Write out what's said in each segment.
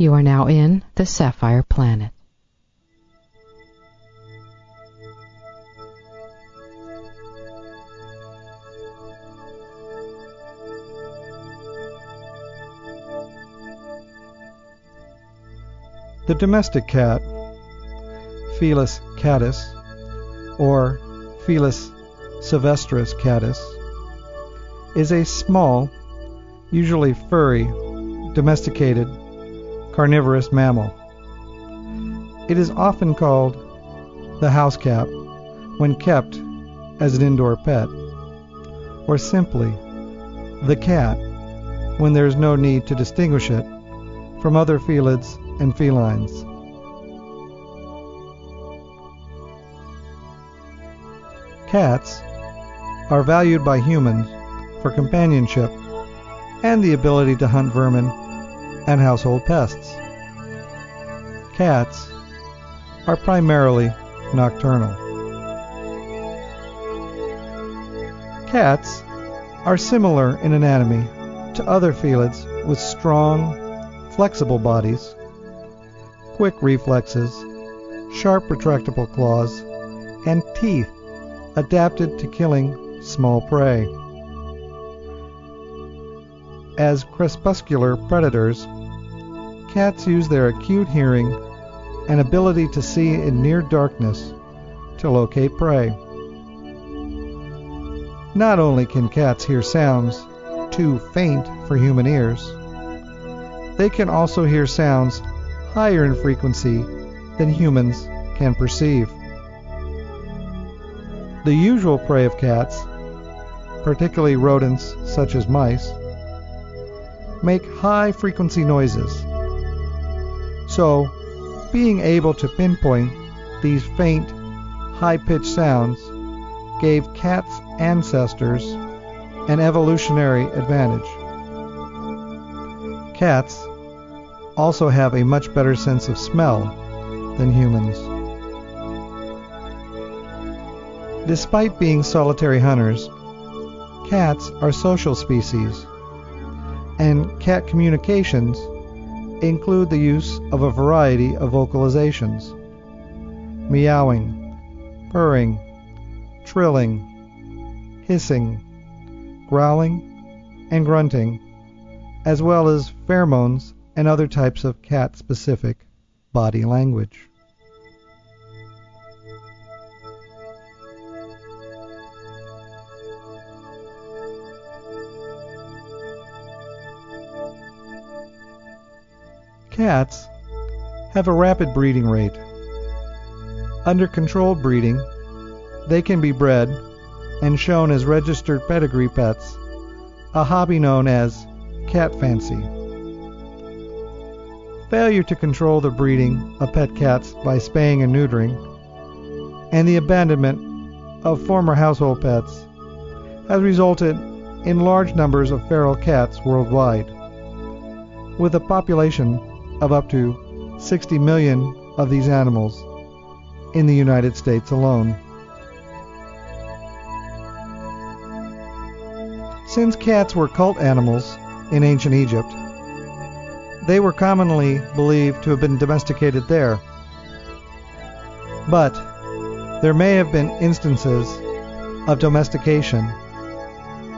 You are now in the Sapphire Planet. The domestic cat, Felis catus, or Felis silvestris catus, is a small, usually furry, domesticated, carnivorous mammal. It is often called the house cat when kept as an indoor pet, or simply the cat when there is no need to distinguish it from other felids and felines. Cats are valued by humans for companionship and the ability to hunt vermin and household pests. Cats are primarily nocturnal. Cats are similar in anatomy to other felids with strong, flexible bodies, quick reflexes, sharp retractable claws, and teeth adapted to killing small prey. As crepuscular predators, cats use their acute hearing and ability to see in near darkness to locate prey. Not only can cats hear sounds too faint for human ears, they can also hear sounds higher in frequency than humans can perceive. The usual prey of cats, particularly rodents such as mice, make high frequency noises. So, being able to pinpoint these faint, high pitched sounds gave cats' ancestors an evolutionary advantage. Cats also have a much better sense of smell than humans. Despite being solitary hunters, cats are social species, and cat communications include the use of a variety of vocalizations meowing, purring, trilling, hissing, growling, and grunting, as well as pheromones and other types of cat specific body language. Cats have a rapid breeding rate. Under controlled breeding, they can be bred and shown as registered pedigree pets, a hobby known as cat fancy. Failure to control the breeding of pet cats by spaying and neutering, and the abandonment of former household pets, has resulted in large numbers of feral cats worldwide. with a population of up to 60 million of these animals in the United States alone. Since cats were cult animals in ancient Egypt, they were commonly believed to have been domesticated there. But there may have been instances of domestication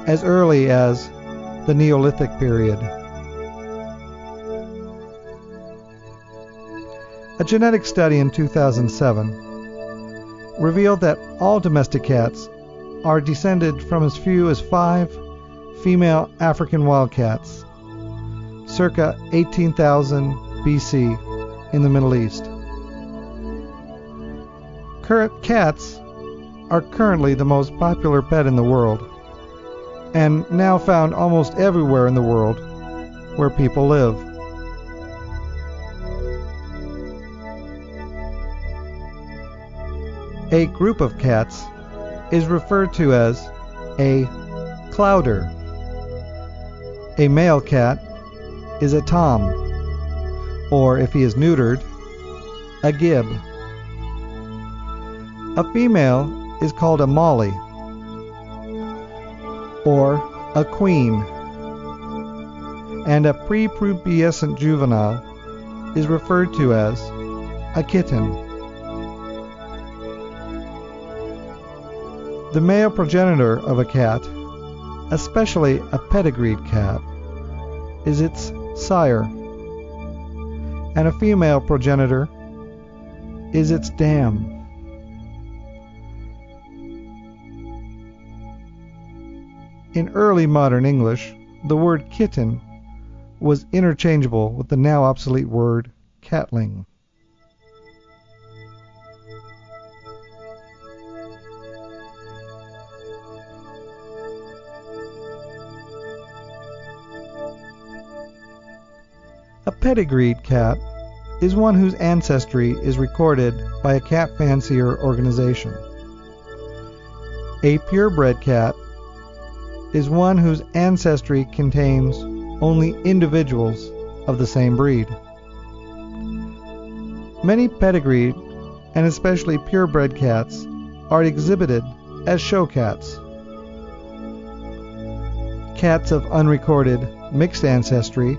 as early as the Neolithic period. A genetic study in 2007 revealed that all domestic cats are descended from as few as five female African wildcats, circa 18,000 BC in the Middle East. Current cats are currently the most popular pet in the world and now found almost everywhere in the world where people live. A group of cats is referred to as a clowder. A male cat is a tom, or if he is neutered, a gib. A female is called a molly, or a queen, and a prepubescent juvenile is referred to as a kitten. The male progenitor of a cat, especially a pedigreed cat, is its sire, and a female progenitor is its dam. In early modern English, the word kitten was interchangeable with the now obsolete word catling. A pedigreed cat is one whose ancestry is recorded by a cat fancier organization. A purebred cat is one whose ancestry contains only individuals of the same breed. Many pedigreed and especially purebred cats are exhibited as show cats. Cats of unrecorded mixed ancestry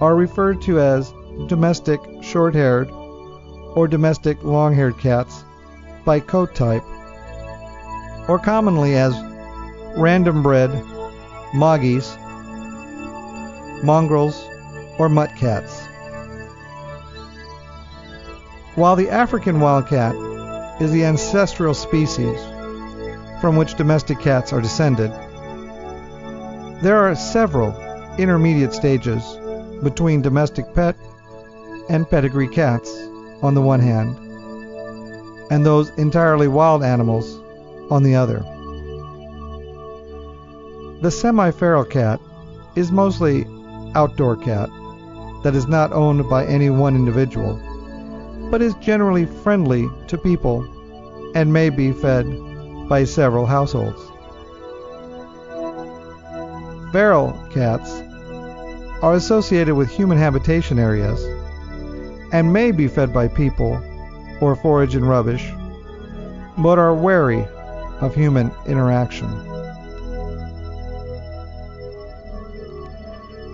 are referred to as domestic short haired or domestic long haired cats by coat type, or commonly as random bred moggies, mongrels, or mutt cats. While the African wildcat is the ancestral species from which domestic cats are descended, there are several intermediate stages between domestic pet and pedigree cats on the one hand, and those entirely wild animals on the other. The semi-feral cat is mostly outdoor cat that is not owned by any one individual, but is generally friendly to people and may be fed by several households. Feral cats are associated with human habitation areas and may be fed by people or forage and rubbish, but are wary of human interaction.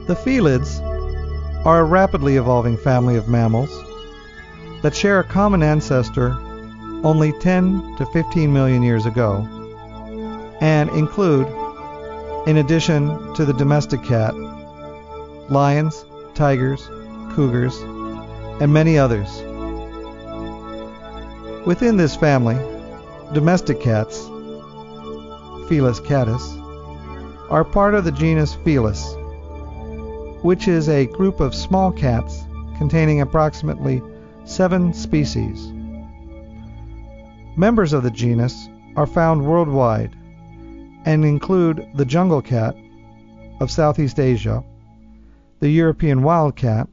The felids are a rapidly evolving family of mammals that share a common ancestor only 10 to 15 million years ago and include, in addition to the domestic cat, lions, tigers, cougars, and many others. Within this family, domestic cats, Felis catus, are part of the genus Felis, which is a group of small cats containing approximately seven species. Members of the genus are found worldwide and include the jungle cat of Southeast Asia, the European wildcat,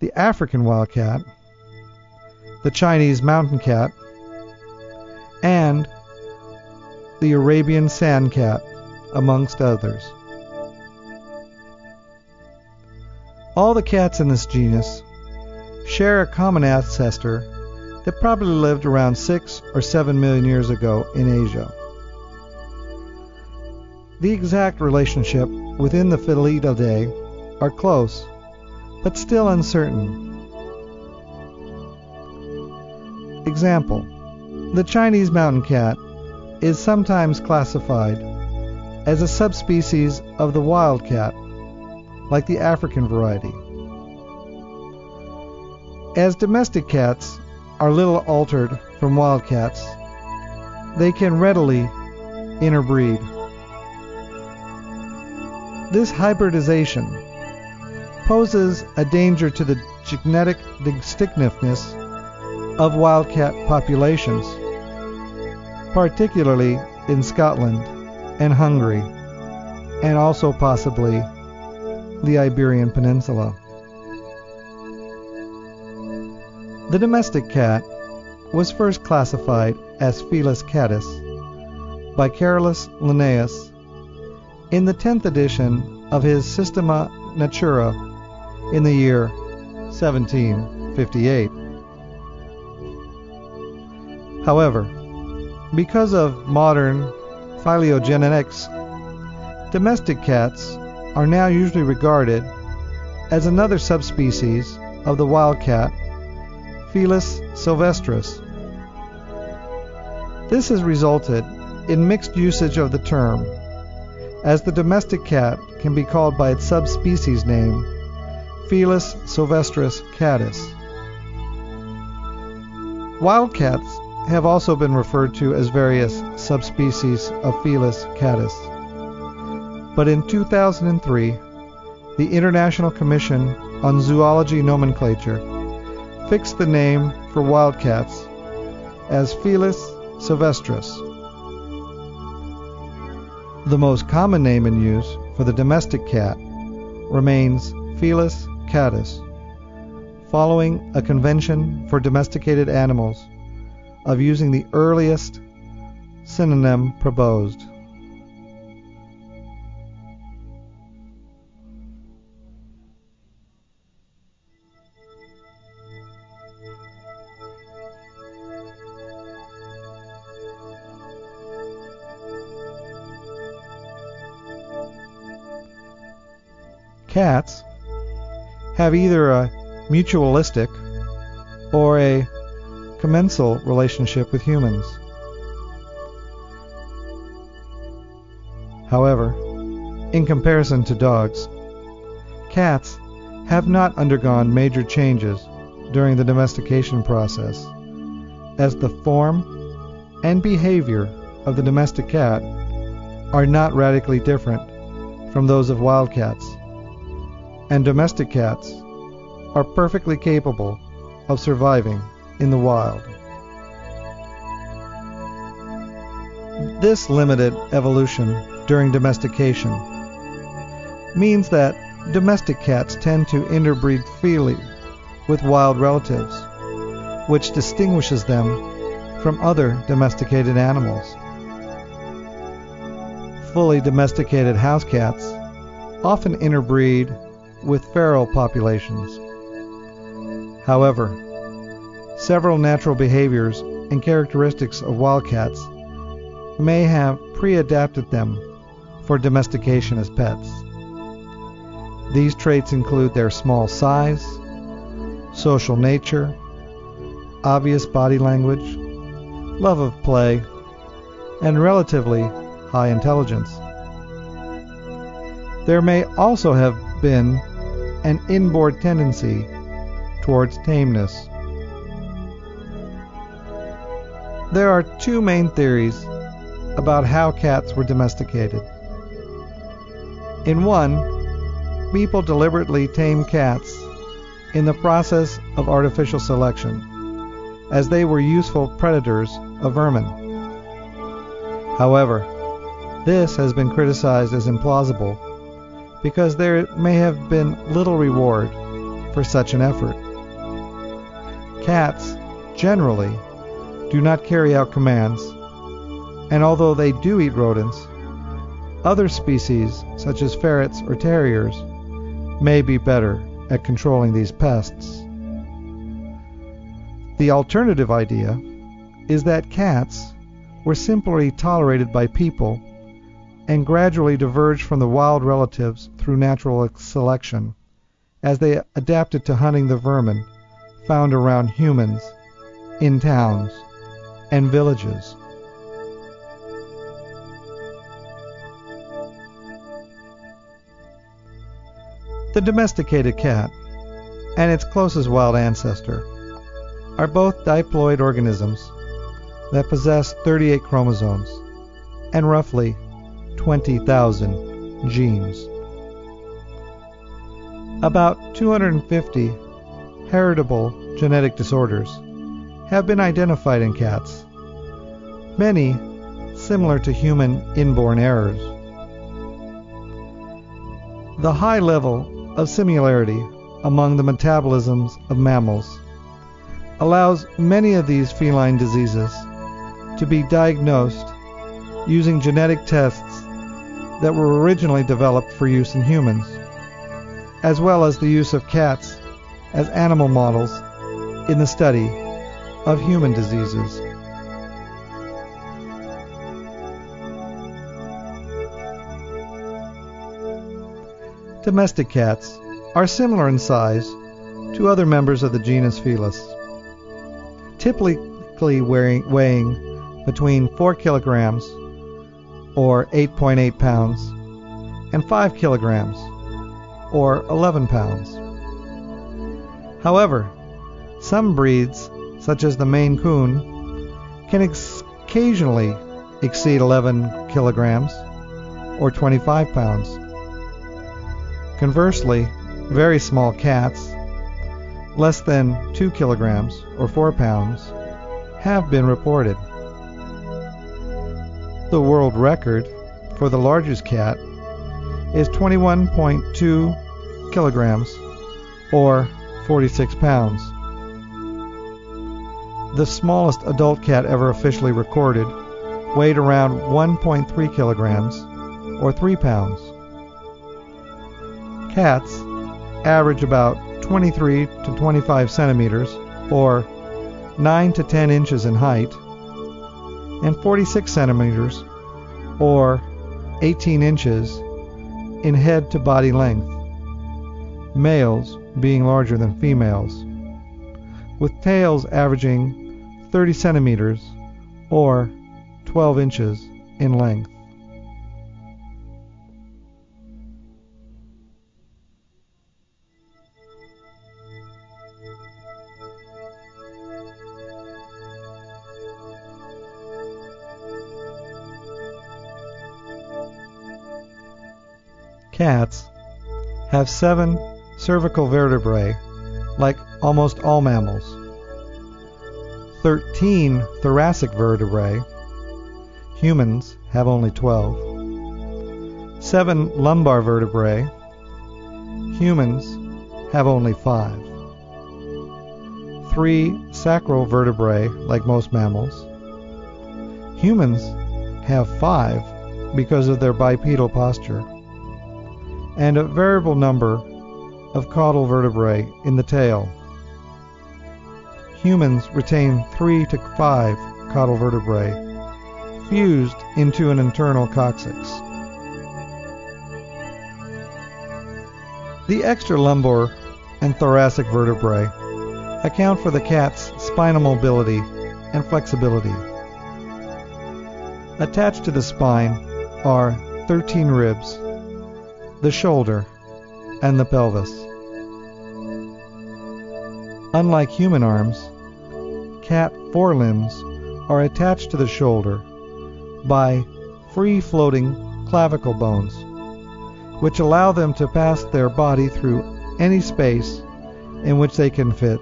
the African wildcat, the Chinese mountain cat, and the Arabian sand cat, amongst others. All the cats in this genus share a common ancestor that probably lived around 6 or 7 million years ago in Asia. The exact relationship within the Felidae are close, but still uncertain. Example The Chinese mountain cat is sometimes classified as a subspecies of the wild cat, like the African variety. As domestic cats are little altered from wild cats, they can readily interbreed. This hybridization poses a danger to the genetic distinctiveness of wildcat populations, particularly in Scotland and Hungary, and also possibly the Iberian Peninsula. The domestic cat was first classified as Felis catus by Carolus Linnaeus in the 10th edition of his Systema Naturae in the year 1758. However, because of modern phylogenetics, domestic cats are now usually regarded as another subspecies of the wild cat, Felis sylvestris. This has resulted in mixed usage of the term, as the domestic cat can be called by its subspecies name, Felis sylvestris catus. Wildcats have also been referred to as various subspecies of Felis catus. But in 2003, the International Commission on Zoology Nomenclature fixed the name for wildcats as Felis sylvestris. The most common name in use for the domestic cat remains Felis catus, following a convention for domesticated animals of using the earliest synonym proposed. Cats have either a mutualistic or a commensal relationship with humans. However, in comparison to dogs, cats have not undergone major changes during the domestication process, as the form and behavior of the domestic cat are not radically different from those of wild cats, and domestic cats are perfectly capable of surviving in the wild. This limited evolution during domestication means that domestic cats tend to interbreed freely with wild relatives, which distinguishes them from other domesticated animals. Fully domesticated house cats often interbreed with feral populations. However, Several natural behaviors and characteristics of wildcats may have pre-adapted them for domestication as pets. These traits include their small size, social nature, obvious body language, love of play, and relatively high intelligence. There may also have been an inborn tendency towards tameness. There are two main theories about how cats were domesticated. In one, people deliberately tame cats in the process of artificial selection, as they were useful predators of vermin. However, this has been criticized as implausible because there may have been little reward for such an effort. Cats, generally, do not carry out commands, and although they do eat rodents, other species, such as ferrets or terriers, may be better at controlling these pests. The alternative idea is that cats were simply tolerated by people and gradually diverged from the wild relatives through natural selection as they adapted to hunting the vermin found around humans in towns and villages. The domesticated cat and its closest wild ancestor are both diploid organisms that possess 38 chromosomes and roughly 20,000 genes. About 250 heritable genetic disorders have been identified in cats, many similar to human inborn errors. The high level of similarity among the metabolisms of mammals allows many of these feline diseases to be diagnosed using genetic tests that were originally developed for use in humans, as well as the use of cats as animal models in the study of human diseases. Domestic cats are similar in size to other members of the genus Felis, typically weighing between 4 kilograms or 8.8 pounds and 5 kilograms or 11 pounds. However, some breeds, such as the Maine Coon, can ex- occasionally exceed 11 kilograms or 25 pounds. Conversely, very small cats, less than 2 kilograms or 4 pounds, have been reported. The world record for the largest cat is 21.2 kilograms or 46 pounds. The smallest adult cat ever officially recorded weighed around 1.3 kilograms or 3 pounds. Cats average about 23 to 25 centimeters or 9 to 10 inches in height and 46 centimeters or 18 inches in head to body length, males being larger than females, with tails averaging 30 centimeters or 12 inches in length. Cats have seven cervical vertebrae like almost all mammals, 13 thoracic vertebrae, humans have only 12, 7 lumbar vertebrae, humans have only 5, 3 sacral vertebrae like most mammals, humans have 5 because of their bipedal posture and a variable number of caudal vertebrae in the tail. Humans retain three to five caudal vertebrae fused into an internal coccyx. The extra lumbar and thoracic vertebrae account for the cat's spinal mobility and flexibility. Attached to the spine are 13 ribs the shoulder, and the pelvis. Unlike human arms, cat forelimbs are attached to the shoulder by free floating clavicle bones, which allow them to pass their body through any space in which they can fit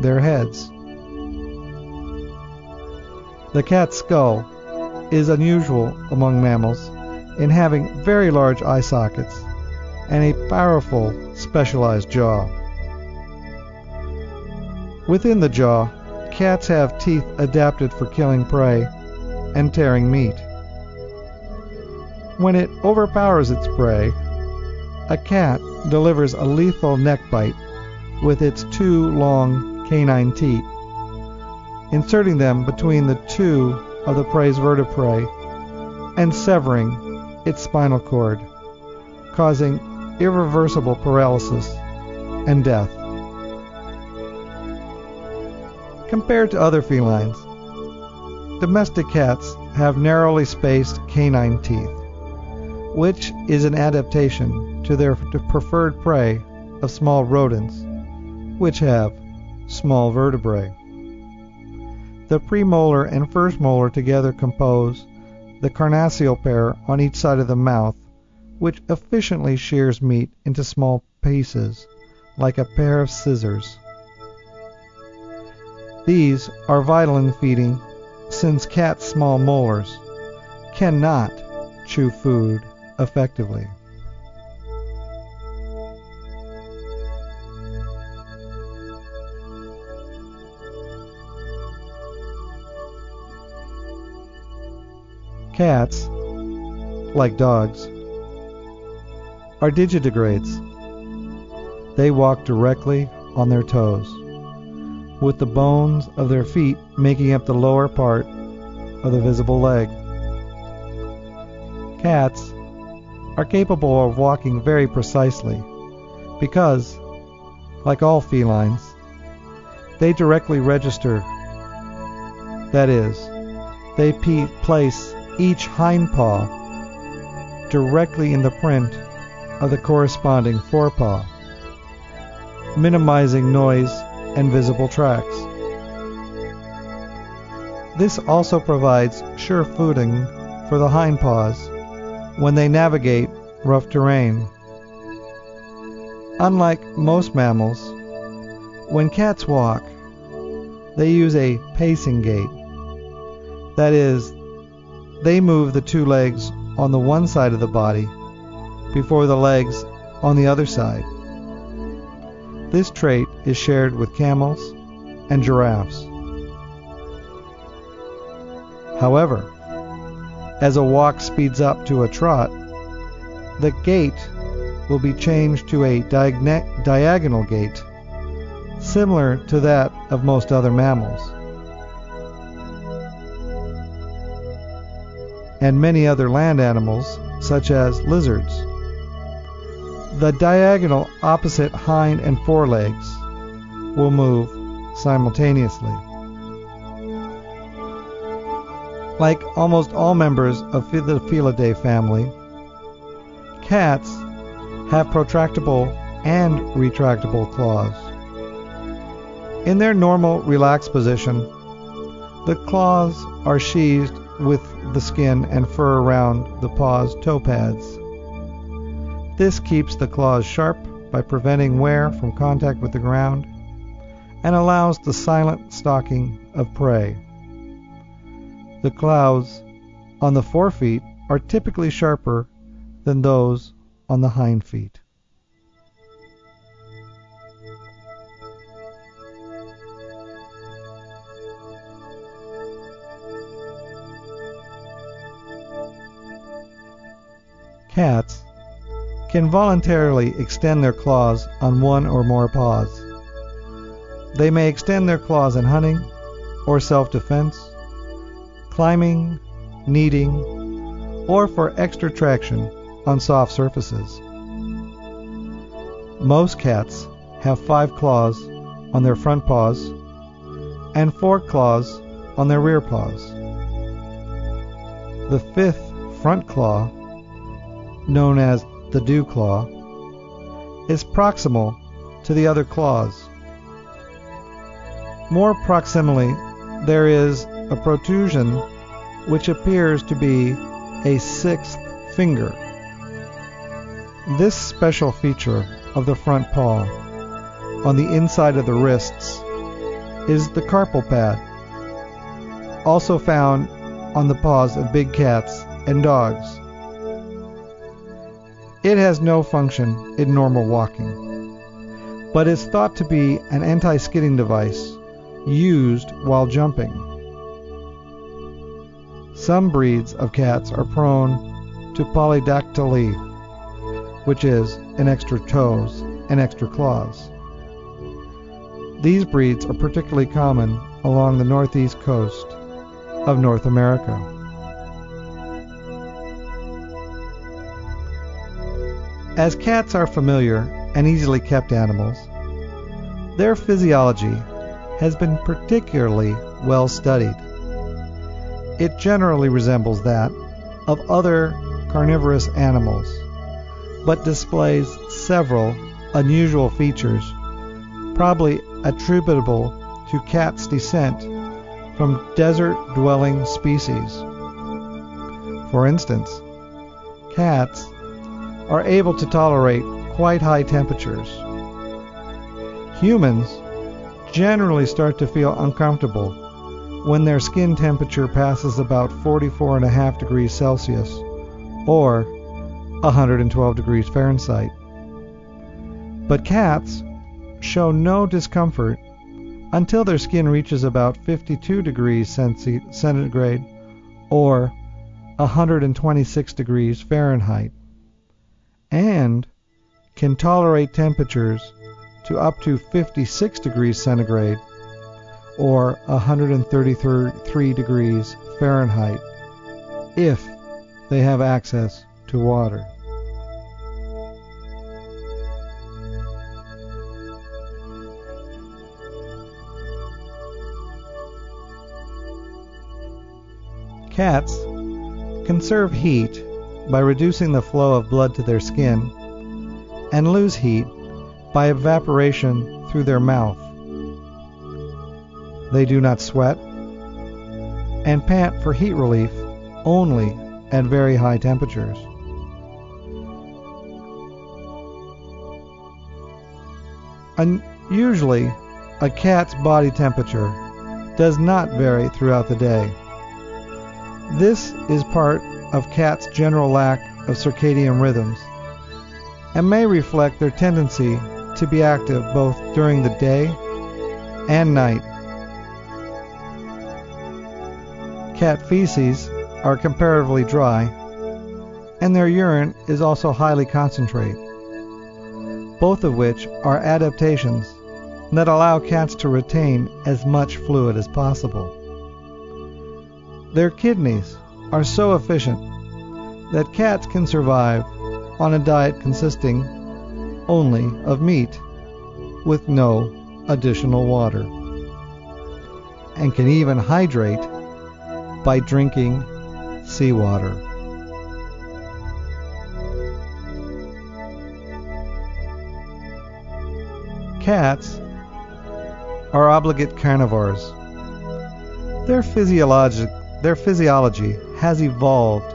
their heads. The cat's skull is unusual among mammals in having very large eye sockets and a powerful specialized jaw. Within the jaw, cats have teeth adapted for killing prey and tearing meat. When it overpowers its prey, a cat delivers a lethal neck bite with its two long canine teeth, inserting them between the two of the prey's vertebrae and severing its spinal cord, causing irreversible paralysis and death. Compared to other felines, domestic cats have narrowly spaced canine teeth, which is an adaptation to their preferred prey of small rodents, which have small vertebrae. The premolar and first molar together compose the carnassial pair on each side of the mouth, which efficiently shears meat into small pieces like a pair of scissors. These are vital in feeding since cats' small molars cannot chew food effectively. Cats, like dogs, are digitigrades. They walk directly on their toes, with the bones of their feet making up the lower part of the visible leg. Cats are capable of walking very precisely because, like all felines, they directly register. That is, they place each hind paw directly in the print of the corresponding forepaw, minimizing noise and visible tracks. This also provides sure footing for the hind paws when they navigate rough terrain. Unlike most mammals, when cats walk, they use a pacing gait. That is, they move the two legs on the one side of the body before the legs on the other side. This trait is shared with camels and giraffes. However, as a walk speeds up to a trot, the gait will be changed to a diagonal gait, similar to that of most other mammals. and many other land animals, such as lizards. The diagonal opposite hind and forelegs will move simultaneously. Like almost all members of the Felidae family, cats have protractable and retractable claws. In their normal relaxed position, the claws are sheathed with the skin and fur around the paw's toe pads. This keeps the claws sharp by preventing wear from contact with the ground and allows the silent stalking of prey. The claws on the forefeet are typically sharper than those on the hind feet. Cats can voluntarily extend their claws on one or more paws. They may extend their claws in hunting or self defense, climbing, kneading, or for extra traction on soft surfaces. Most cats have five claws on their front paws and four claws on their rear paws. The fifth front claw known as the dew claw, is proximal to the other claws. More proximally, there is a protrusion which appears to be a sixth finger. This special feature of the front paw on the inside of the wrists is the carpal pad, also found on the paws of big cats and dogs. It has no function in normal walking, but is thought to be an anti-skidding device used while jumping. Some breeds of cats are prone to polydactyly, which is an extra toes and extra claws. These breeds are particularly common along the northeast coast of North America. As cats are familiar and easily kept animals, their physiology has been particularly well studied. It generally resembles that of other carnivorous animals, but displays several unusual features, probably attributable to cats' descent from desert dwelling species. For instance, cats are able to tolerate quite high temperatures. Humans generally start to feel uncomfortable when their skin temperature passes about 44.5 degrees Celsius or 112 degrees Fahrenheit. But cats show no discomfort until their skin reaches about 52 degrees centigrade or 126 degrees Fahrenheit and can tolerate temperatures to up to 56 degrees centigrade or 133 degrees Fahrenheit if they have access to water. Cats conserve heat by reducing the flow of blood to their skin and lose heat by evaporation through their mouth. They do not sweat and pant for heat relief only at very high temperatures. Usually, a cat's body temperature does not vary throughout the day. This is part of cats' general lack of circadian rhythms and may reflect their tendency to be active both during the day and night. Cat feces are comparatively dry, and their urine is also highly concentrated, both of which are adaptations that allow cats to retain as much fluid as possible. Their kidneys are so efficient that cats can survive on a diet consisting only of meat with no additional water and can even hydrate by drinking seawater. Cats are obligate carnivores. Their physiology, their physiology has evolved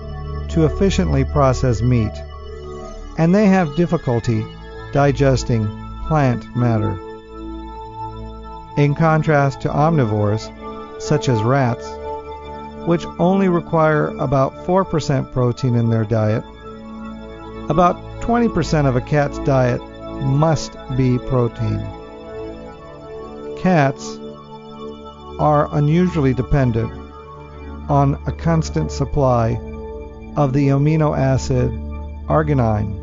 to efficiently process meat, and they have difficulty digesting plant matter. In contrast to omnivores, such as rats, which only require about 4% protein in their diet, about 20% of a cat's diet must be protein. Cats are unusually dependent on a constant supply of the amino acid arginine,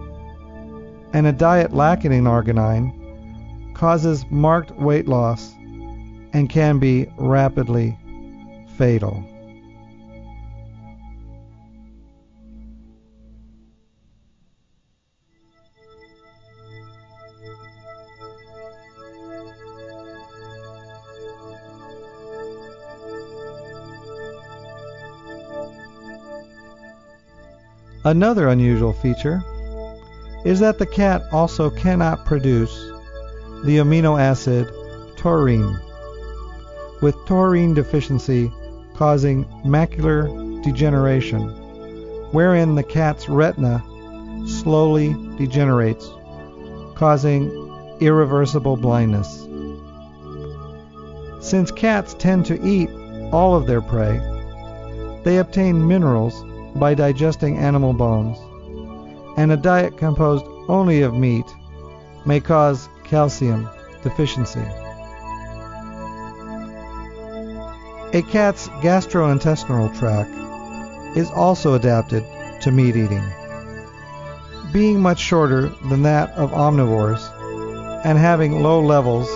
and a diet lacking in arginine causes marked weight loss and can be rapidly fatal. Another unusual feature is that the cat also cannot produce the amino acid taurine, with taurine deficiency causing macular degeneration, wherein the cat's retina slowly degenerates, causing irreversible blindness. Since cats tend to eat all of their prey, they obtain minerals by digesting animal bones, and a diet composed only of meat may cause calcium deficiency. A cat's gastrointestinal tract is also adapted to meat eating. being much shorter than that of omnivores and having low levels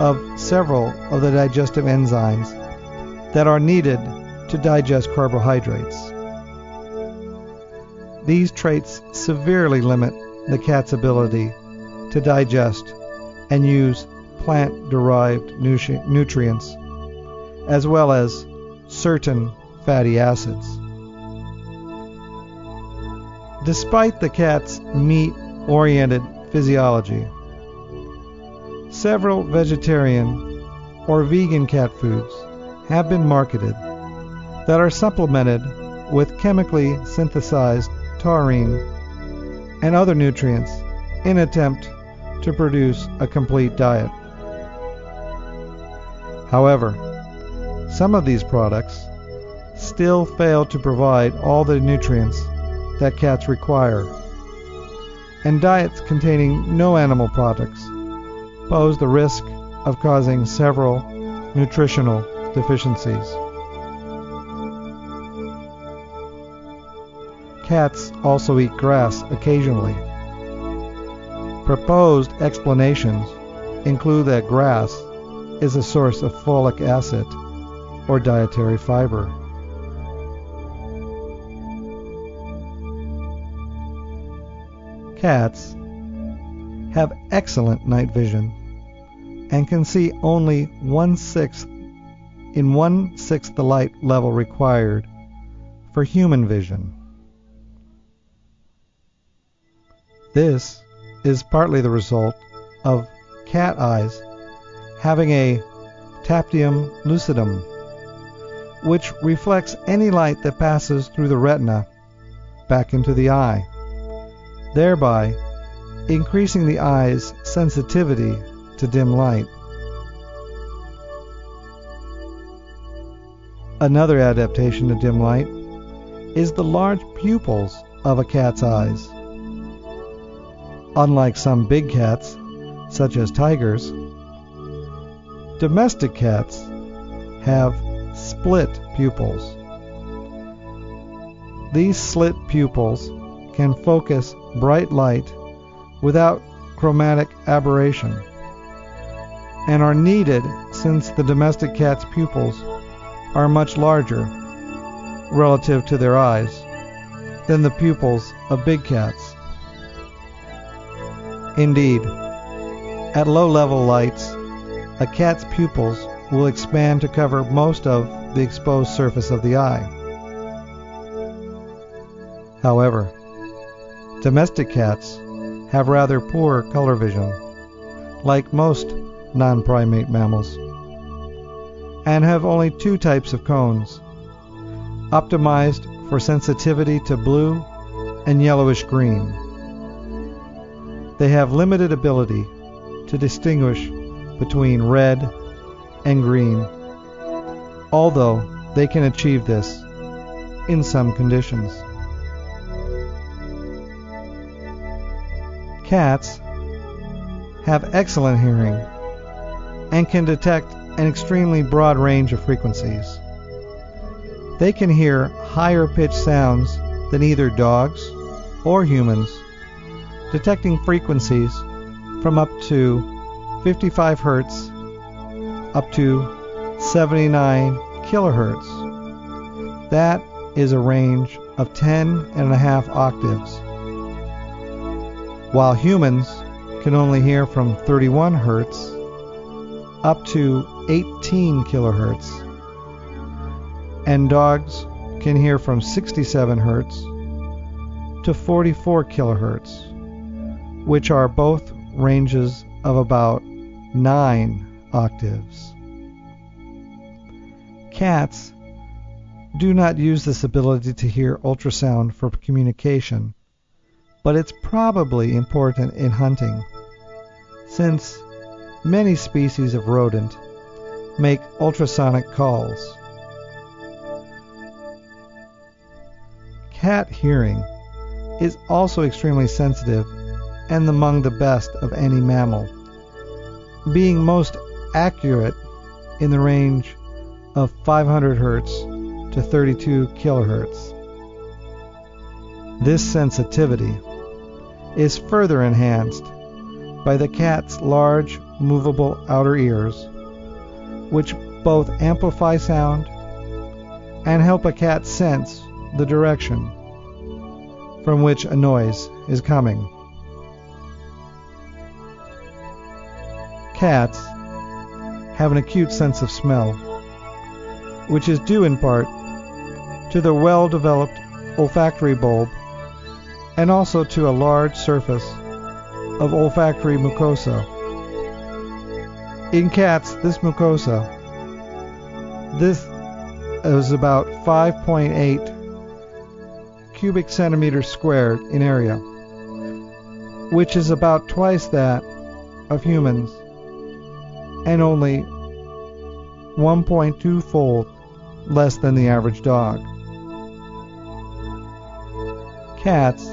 of several of the digestive enzymes that are needed to digest carbohydrates. These traits severely limit the cat's ability to digest and use plant derived nutrients, as well as certain fatty acids. Despite the cat's meat oriented physiology, several vegetarian or vegan cat foods have been marketed that are supplemented with chemically synthesized taurine and other nutrients in attempt to produce a complete diet. However, some of these products still fail to provide all the nutrients that cats require, and diets containing no animal products pose the risk of causing several nutritional deficiencies. Cats also eat grass occasionally. Proposed explanations include that grass is a source of folic acid or dietary fiber. Cats have excellent night vision and can see only one sixth in one sixth the light level required for human vision. This is partly the result of cat eyes having a tapetum lucidum, which reflects any light that passes through the retina back into the eye, thereby increasing the eye's sensitivity to dim light. Another adaptation to dim light is the large pupils of a cat's eyes. Unlike some big cats, such as tigers, domestic cats have slit pupils. These slit pupils can focus bright light without chromatic aberration and are needed since the domestic cat's pupils are much larger relative to their eyes than the pupils of big cats. Indeed, at low level lights, a cat's pupils will expand to cover most of the exposed surface of the eye. However, domestic cats have rather poor color vision, like most non primate mammals, and have only two types of cones optimized for sensitivity to blue and yellowish green they have limited ability to distinguish between red and green, although they can achieve this in some conditions. Cats have excellent hearing and can detect an extremely broad range of frequencies. They can hear higher pitched sounds than either dogs or humans detecting frequencies from up to 55 hertz up to 79 kilohertz. That is a range of 10 and a half octaves. While humans can only hear from 31 hertz up to 18 kilohertz, and dogs can hear from 67 hertz to 44 kilohertz which are both ranges of about 9 octaves. Cats do not use this ability to hear ultrasound for communication, but it's probably important in hunting, since many species of rodent make ultrasonic calls. Cat hearing is also extremely sensitive and among the best of any mammal, being most accurate in the range of 500 Hz to 32 kHz. This sensitivity is further enhanced by the cat's large movable outer ears, which both amplify sound and help a cat sense the direction from which a noise is coming. Cats have an acute sense of smell, which is due in part to their well developed olfactory bulb and also to a large surface of olfactory mucosa. In cats, this mucosa, this is about 5.8 cubic centimeters squared in area, which is about twice that of humans and only 1.2 fold less than the average dog. Cats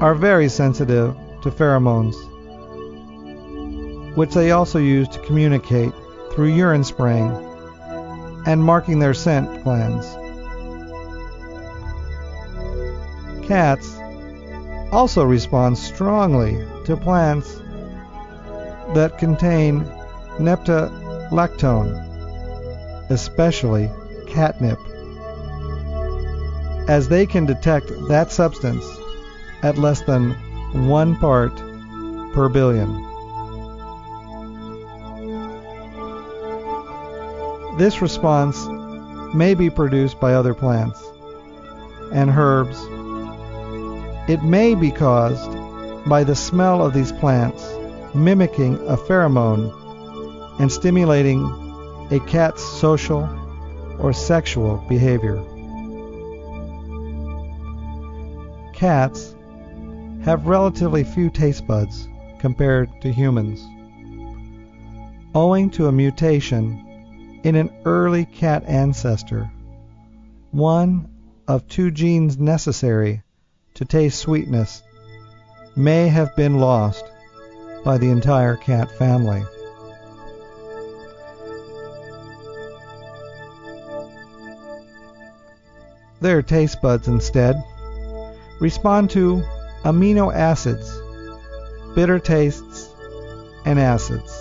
are very sensitive to pheromones, which they also use to communicate through urine spraying and marking their scent glands. Cats also respond strongly to plants that contain nepetalactone, especially catnip, as they can detect that substance at less than one part per billion. This response may be produced by other plants and herbs. It may be caused by the smell of these plants mimicking a pheromone and stimulating a cat's social or sexual behavior. Cats have relatively few taste buds compared to humans. Owing to a mutation in an early cat ancestor, one of two genes necessary to taste sweetness may have been lost by the entire cat family. Their taste buds instead respond to amino acids, bitter tastes, and acids.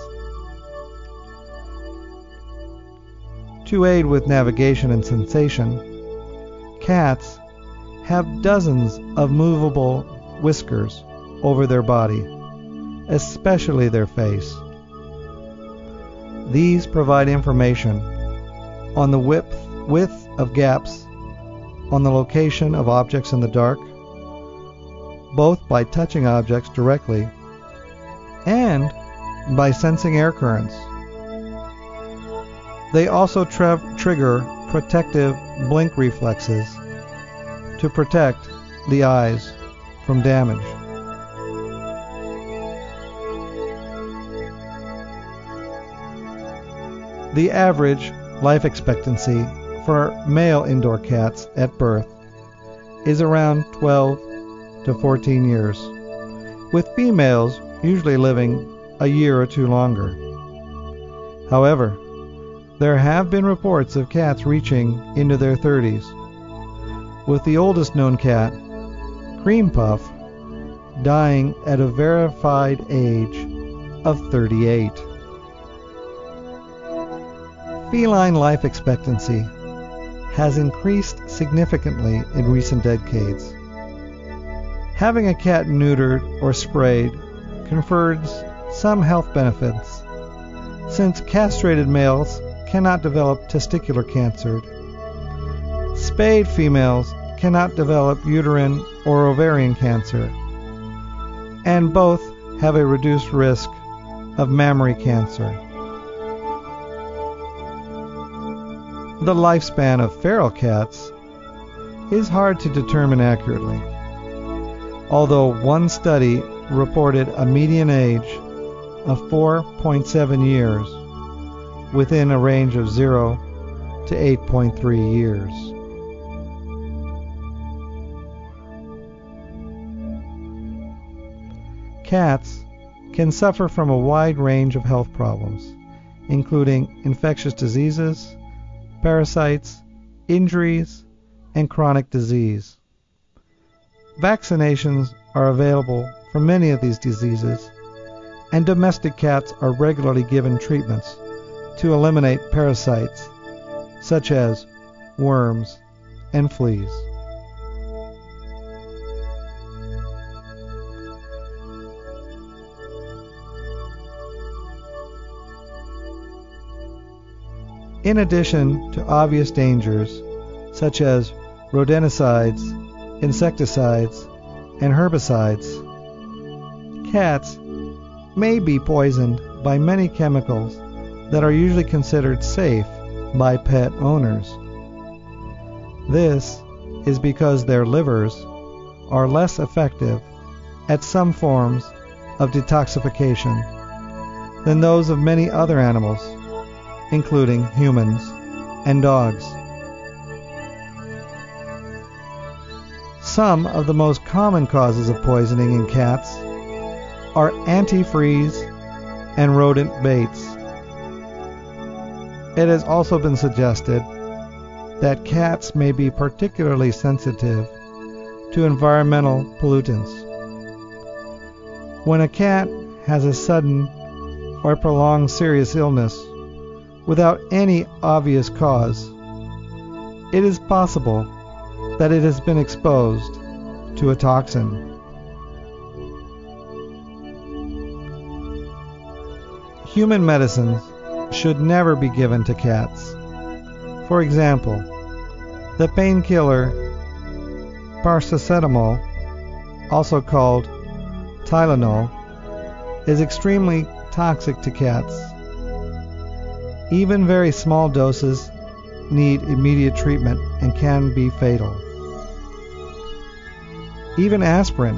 To aid with navigation and sensation, cats have dozens of movable whiskers over their body, especially their face. These provide information on the width, width of gaps, on the location of objects in the dark, both by touching objects directly and by sensing air currents. They also tra- trigger protective blink reflexes to protect the eyes from damage. The average life expectancy for male indoor cats at birth is around 12 to 14 years, with females usually living a year or two longer. However, there have been reports of cats reaching into their 30s, with the oldest known cat, Cream Puff, dying at a verified age of 38. Feline life expectancy has increased significantly in recent decades. Having a cat neutered or sprayed confers some health benefits, since castrated males cannot develop testicular cancer. Spayed females cannot develop uterine or ovarian cancer, and both have a reduced risk of mammary cancer. The lifespan of feral cats is hard to determine accurately although one study reported a median age of 4.7 years within a range of 0 to 8.3 years. Cats can suffer from a wide range of health problems, including infectious diseases, parasites, injuries, and chronic disease. Vaccinations are available for many of these diseases, and domestic cats are regularly given treatments to eliminate parasites such as worms and fleas. In addition to obvious dangers such as rodenticides, insecticides, and herbicides, cats may be poisoned by many chemicals that are usually considered safe by pet owners. This is because their livers are less effective at some forms of detoxification than those of many other animals, including humans and dogs. Some of the most common causes of poisoning in cats are antifreeze and rodent baits. It has also been suggested that cats may be particularly sensitive to environmental pollutants. When a cat has a sudden or prolonged serious illness without any obvious cause, it is possible that it has been exposed to a toxin. Human medicines should never be given to cats. For example, the painkiller paracetamol, also called Tylenol, is extremely toxic to cats. Even very small doses need immediate treatment and can be fatal. Even aspirin,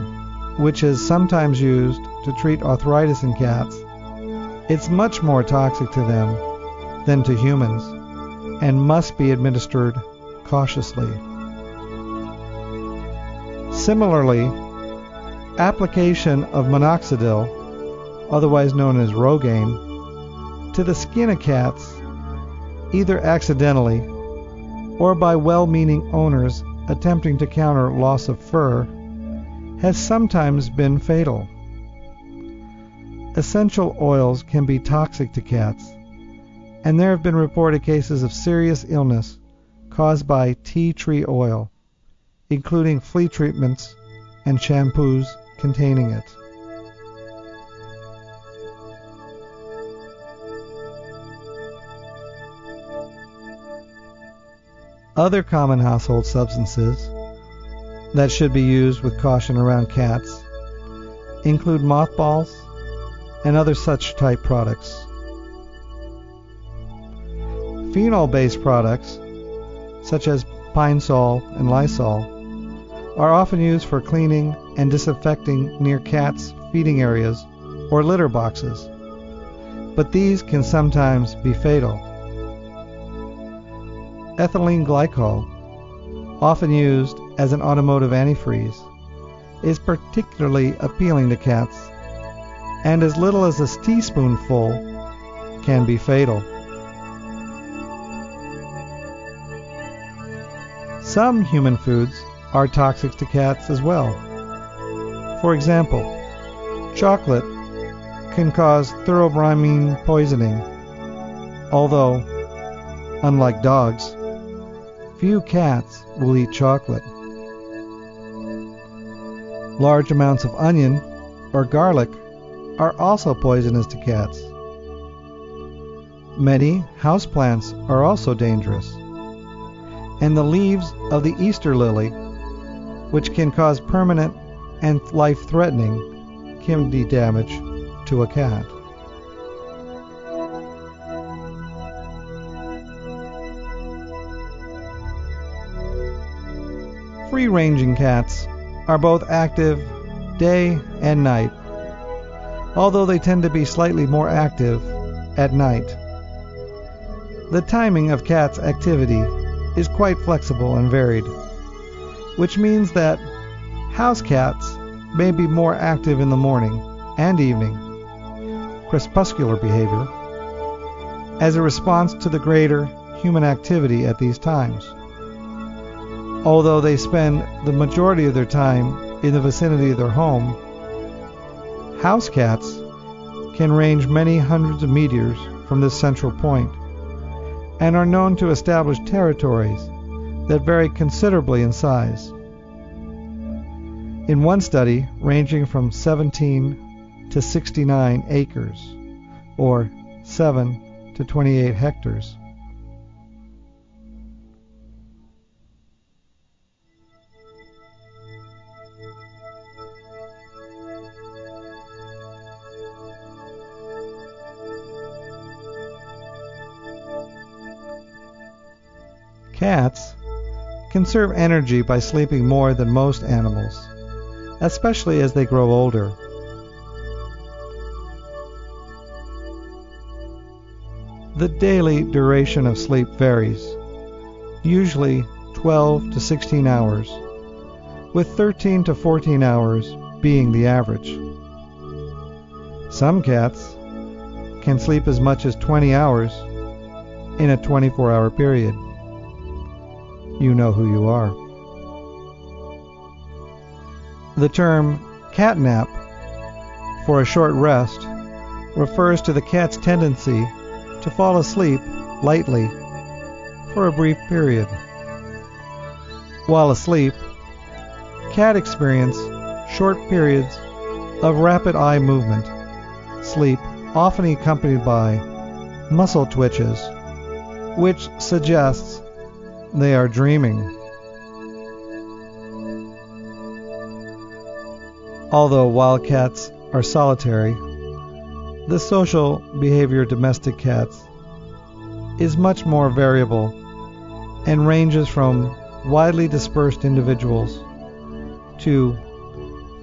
which is sometimes used to treat arthritis in cats, it's much more toxic to them than to humans and must be administered cautiously. Similarly, application of minoxidil, otherwise known as Rogaine, to the skin of cats, either accidentally or by well meaning owners attempting to counter loss of fur, has sometimes been fatal. Essential oils can be toxic to cats, and there have been reported cases of serious illness caused by tea tree oil, including flea treatments and shampoos containing it. Other common household substances that should be used with caution around cats include mothballs and other such type products. Phenol based products, such as Pine Sol and Lysol, are often used for cleaning and disinfecting near cats' feeding areas or litter boxes, but these can sometimes be fatal. Ethylene glycol, often used as an automotive antifreeze, is particularly appealing to cats, and as little as a teaspoonful can be fatal. Some human foods are toxic to cats as well. For example, chocolate can cause theobromine poisoning, although, unlike dogs, few cats will eat chocolate. Large amounts of onion or garlic are also poisonous to cats. Many houseplants are also dangerous and the leaves of the Easter lily, which can cause permanent and life threatening kidney damage to a cat. Free ranging cats are both active day and night, although they tend to be slightly more active at night. The timing of cats' activity is quite flexible and varied, which means that house cats may be more active in the morning and evening, crepuscular behavior, as a response to the greater human activity at these times. Although they spend the majority of their time in the vicinity of their home, house cats can range many hundreds of meters from this central point and are known to establish territories that vary considerably in size. In one study, ranging from 17 to 69 acres, or 7 to 28 hectares. Cats conserve energy by sleeping more than most animals, especially as they grow older. The daily duration of sleep varies, usually 12 to 16 hours, with 13 to 14 hours being the average. Some cats can sleep as much as 20 hours in a 24 hour period you know who you are. The term catnap for a short rest refers to the cat's tendency to fall asleep lightly for a brief period. While asleep, cat experience short periods of rapid eye movement, sleep often accompanied by muscle twitches, which suggests they are dreaming. Although wildcats are solitary, the social behavior of domestic cats is much more variable and ranges from widely dispersed individuals to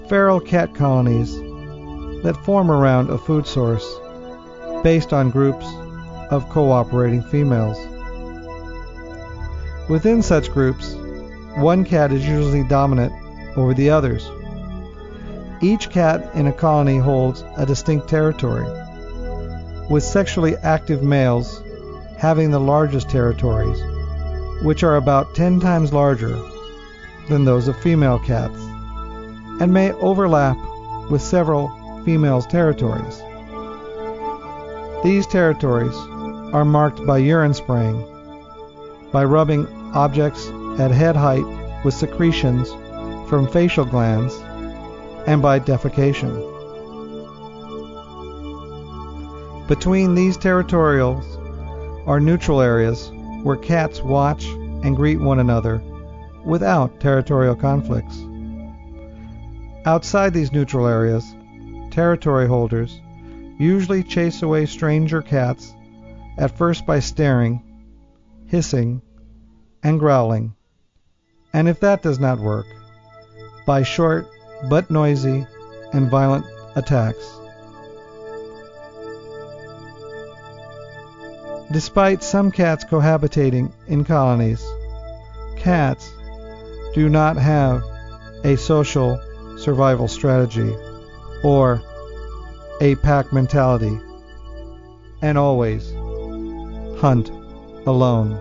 feral cat colonies that form around a food source based on groups of cooperating females. Within such groups, one cat is usually dominant over the others. Each cat in a colony holds a distinct territory, with sexually active males having the largest territories, which are about 10 times larger than those of female cats, and may overlap with several females' territories. These territories are marked by urine spraying, by rubbing objects at head height with secretions from facial glands and by defecation. Between these territorials are neutral areas where cats watch and greet one another without territorial conflicts. Outside these neutral areas, territory holders usually chase away stranger cats at first by staring, hissing, and growling, and if that does not work, by short but noisy and violent attacks. Despite some cats cohabitating in colonies, cats do not have a social survival strategy or a pack mentality and always hunt alone.